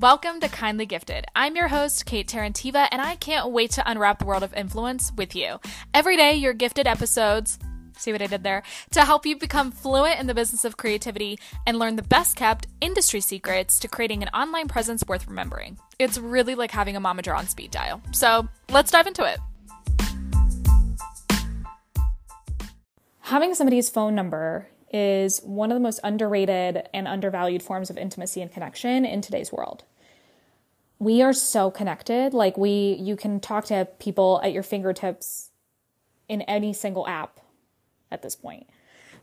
Welcome to Kindly Gifted. I'm your host, Kate Terentieva, and I can't wait to unwrap the world of influence with you. Every day, your gifted episodes see what I did there, to help you become fluent in the business of creativity and learn the best kept industry secrets to creating an online presence worth remembering. It's really like having a momager on speed dial. So let's dive into it. Having somebody's phone number is one of the most underrated and undervalued forms of intimacy and connection in today's world. We are so connected. Like we you can talk to people at your fingertips in any single app at this point.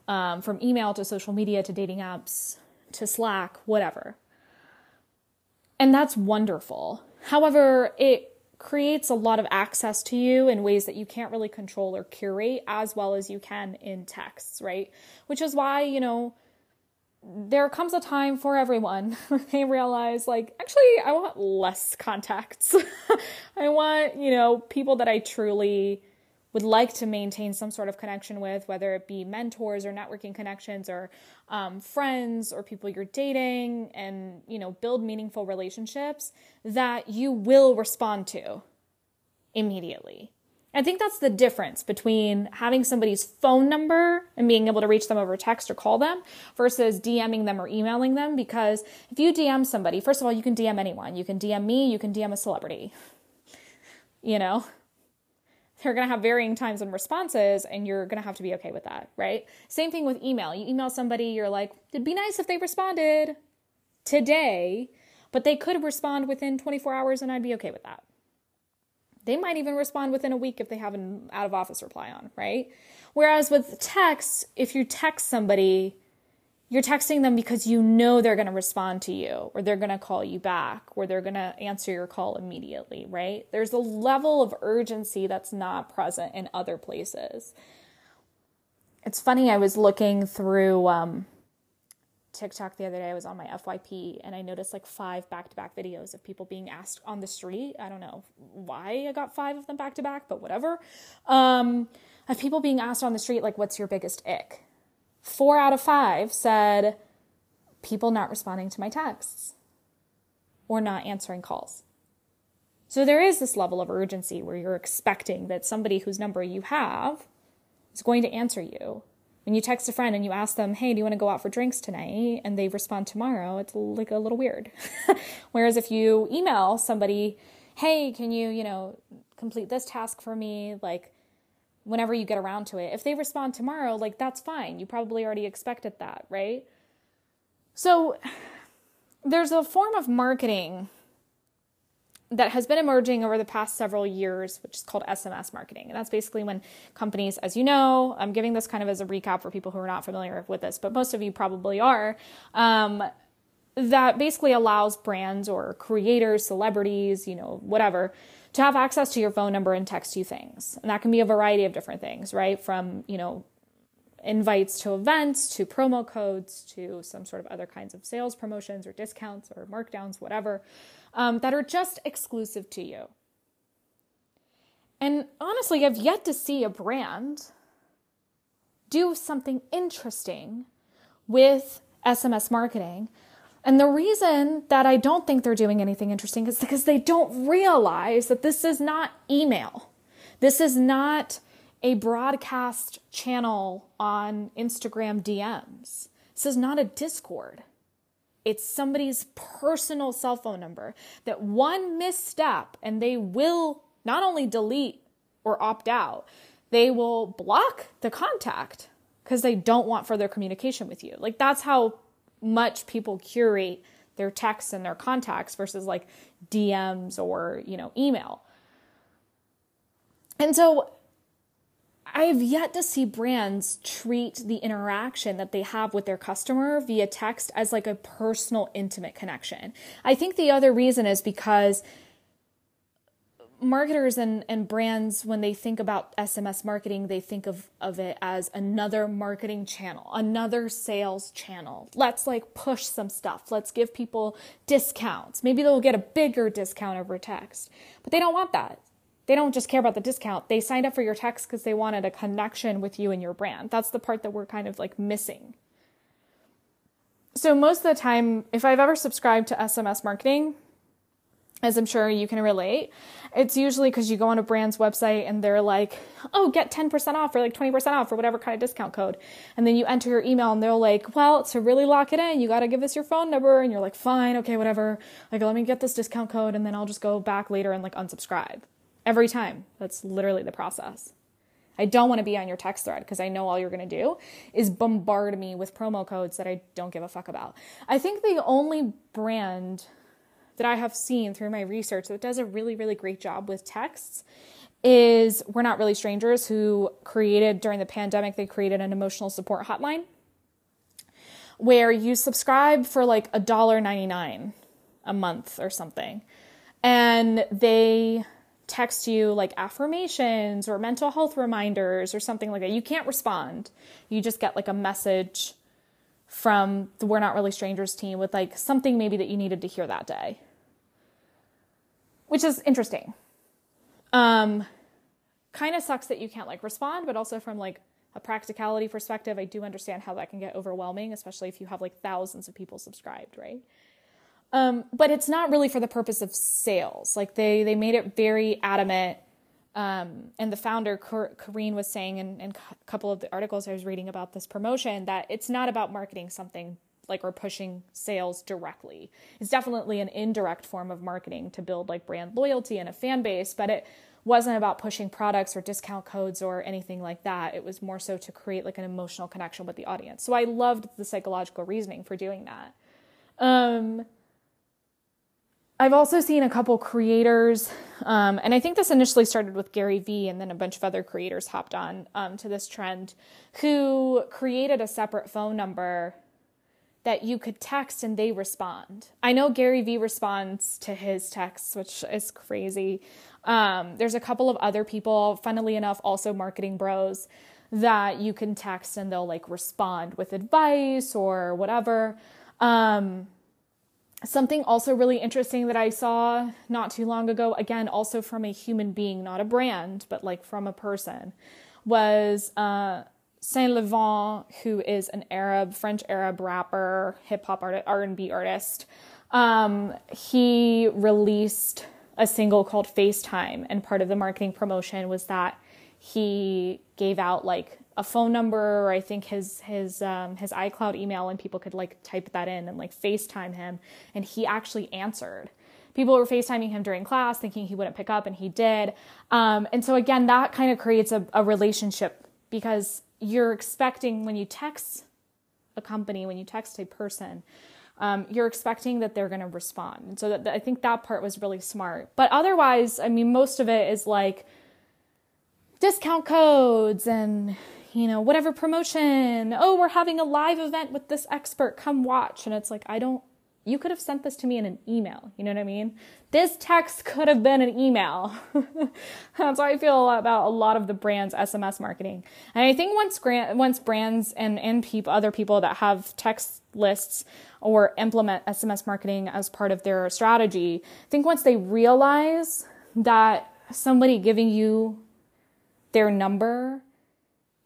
Um, from email to social media to dating apps to Slack, whatever. And that's wonderful. However, it creates a lot of access to you in ways that you can't really control or curate as well as you can in texts, right? Which is why, you know, there comes a time for everyone where they realize, like, actually, I want less contacts. I want, you know, people that I truly would like to maintain some sort of connection with, whether it be mentors or networking connections or um, friends or people you're dating, and you know, build meaningful relationships that you will respond to immediately. I think that's the difference between having somebody's phone number and being able to reach them over text or call them versus DMing them or emailing them. Because if you DM somebody, first of all, you can DM anyone. You can DM me, you can DM a celebrity. You know, they're going to have varying times and responses and you're going to have to be okay with that, right? Same thing with email. You email somebody, you're like, it'd be nice if they responded today, but they could respond within 24 hours and I'd be okay with that. They might even respond within a week if they have an out of office reply on, right? Whereas with text, if you text somebody, you're texting them because you know they're going to respond to you or they're going to call you back or they're going to answer your call immediately, right? There's a level of urgency that's not present in other places. It's funny, I was looking through um, TikTok the other day. I was on my FYP and I noticed like five back to back videos of people being asked on the street. I don't know why I got five of them back to back, but whatever. Um, of people being asked on the street, like, what's your biggest ick? four out of five said people not responding to my texts or not answering calls. So there is this level of urgency where you're expecting that somebody whose number you have is going to answer you. When you text a friend and you ask them, hey, do you want to go out for drinks tonight? And they respond tomorrow, it's like a little weird. Whereas if you email somebody, hey, can you, you know, complete this task for me? Like, whenever you get around to it. If they respond tomorrow, like that's fine. You probably already expected that, right? So there's a form of marketing that has been emerging over the past several years, which is called SMS marketing. And that's basically when companies, as you know, I'm giving this kind of as a recap for people who are not familiar with this, but most of you probably are. Um, that basically allows brands or creators, celebrities, you know, whatever, to have access to your phone number and text you things. And that can be a variety of different things, right? From, you know, invites to events to promo codes to some sort of other kinds of sales promotions or discounts or markdowns, whatever, um, that are just exclusive to you. And honestly, I've yet to see a brand do something interesting with SMS marketing and the reason that I don't think they're doing anything interesting is because they don't realize that this is not email. This is not a broadcast channel on Instagram DMs. This is not a Discord. It's somebody's personal cell phone number that one misstep and they will not only delete or opt out, they will block the contact because they don't want further communication with you. Like that's how much people curate their texts and their contacts versus like DMs or, you know, email. And so I have yet to see brands treat the interaction that they have with their customer via text as like a personal, intimate connection. I think the other reason is because marketers and, and brands, when they think about SMS marketing, they think of, of it as another marketing channel, another sales channel. Let's like push some stuff. Let's give people discounts. Maybe they'll get a bigger discount over text, but they don't want that. They don't just care about the discount. They signed up for your text because they wanted a connection with you and your brand. That's the part that we're kind of like missing. So, most of the time, if I've ever subscribed to SMS marketing, as I'm sure you can relate. It's usually because you go on a brand's website and they're like, oh, get 10% off or like 20% off or whatever kind of discount code. And then you enter your email and they're like, well, to really lock it in, you got to give us your phone number. And you're like, fine, okay, whatever. Like, let me get this discount code and then I'll just go back later and like unsubscribe. Every time. That's literally the process. I don't want to be on your text thread because I know all you're going to do is bombard me with promo codes that I don't give a fuck about. I think the only brand that I have seen through my research that does a really, really great job with texts is We're Not Really Strangers, who created during the pandemic, they created an emotional support hotline where you subscribe for like a dollar ninety nine a month or something. And they text you like affirmations or mental health reminders or something like that. You can't respond. You just get like a message from the We're Not Really Strangers team with like something maybe that you needed to hear that day. Which is interesting. Um kind of sucks that you can't like respond, but also from like a practicality perspective, I do understand how that can get overwhelming, especially if you have like thousands of people subscribed, right? Um, but it's not really for the purpose of sales. Like they they made it very adamant. Um, and the founder, Koreen, was saying in, in a couple of the articles I was reading about this promotion that it's not about marketing something like or pushing sales directly. It's definitely an indirect form of marketing to build like brand loyalty and a fan base, but it wasn't about pushing products or discount codes or anything like that. It was more so to create like an emotional connection with the audience. So I loved the psychological reasoning for doing that. Um, I've also seen a couple creators, um, and I think this initially started with Gary Vee, and then a bunch of other creators hopped on um, to this trend, who created a separate phone number that you could text and they respond. I know Gary Vee responds to his texts, which is crazy. Um, there's a couple of other people, funnily enough, also marketing bros, that you can text and they'll like respond with advice or whatever. Um, Something also really interesting that I saw not too long ago, again, also from a human being, not a brand, but like from a person, was uh, Saint Levant, who is an Arab, French Arab rapper, hip hop art, R&B artist. Um, he released a single called FaceTime, and part of the marketing promotion was that he gave out like a phone number or I think his his um, his iCloud email and people could like type that in and like FaceTime him and he actually answered. People were FaceTiming him during class thinking he wouldn't pick up and he did. Um, and so again, that kind of creates a, a relationship because you're expecting when you text a company, when you text a person, um, you're expecting that they're going to respond. And so that, I think that part was really smart. But otherwise, I mean, most of it is like discount codes and you know, whatever promotion. Oh, we're having a live event with this expert. Come watch. And it's like, I don't, you could have sent this to me in an email. You know what I mean? This text could have been an email. That's how I feel about a lot of the brand's SMS marketing. And I think once grant, once brands and, and people, other people that have text lists or implement SMS marketing as part of their strategy, I think once they realize that somebody giving you their number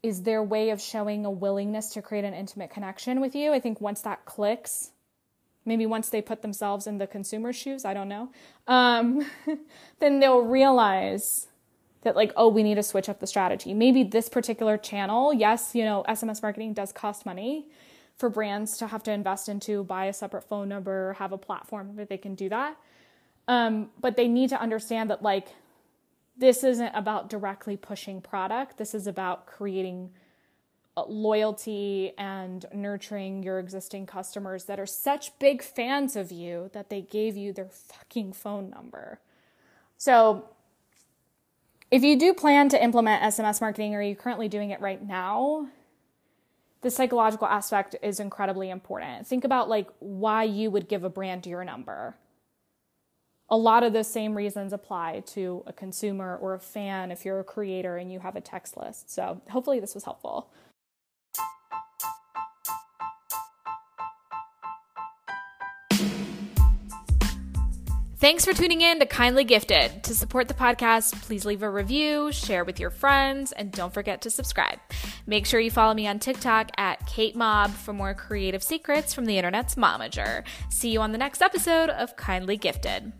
is their way of showing a willingness to create an intimate connection with you. I think once that clicks, maybe once they put themselves in the consumer's shoes, I don't know, um, then they'll realize that like oh we need to switch up the strategy maybe this particular channel yes you know sms marketing does cost money for brands to have to invest into buy a separate phone number have a platform where they can do that um, but they need to understand that like this isn't about directly pushing product. This is about creating uh, loyalty and nurturing your existing customers that are such big fans of you that they gave you their fucking phone number. So, if you do plan to implement SMS marketing or you're currently doing it right now, the psychological aspect is incredibly important. Think about like why you would give a brand your number a lot of those same reasons apply to a consumer or a fan if you're a creator and you have a text list. So hopefully this was helpful. Thanks for tuning in to Kindly Gifted. To support the podcast, please leave a review, share with your friends, and don't forget to subscribe. Make sure you follow me on TikTok at Kate Mob for more creative secrets from the internet's momager. See you on the next episode of Kindly Gifted.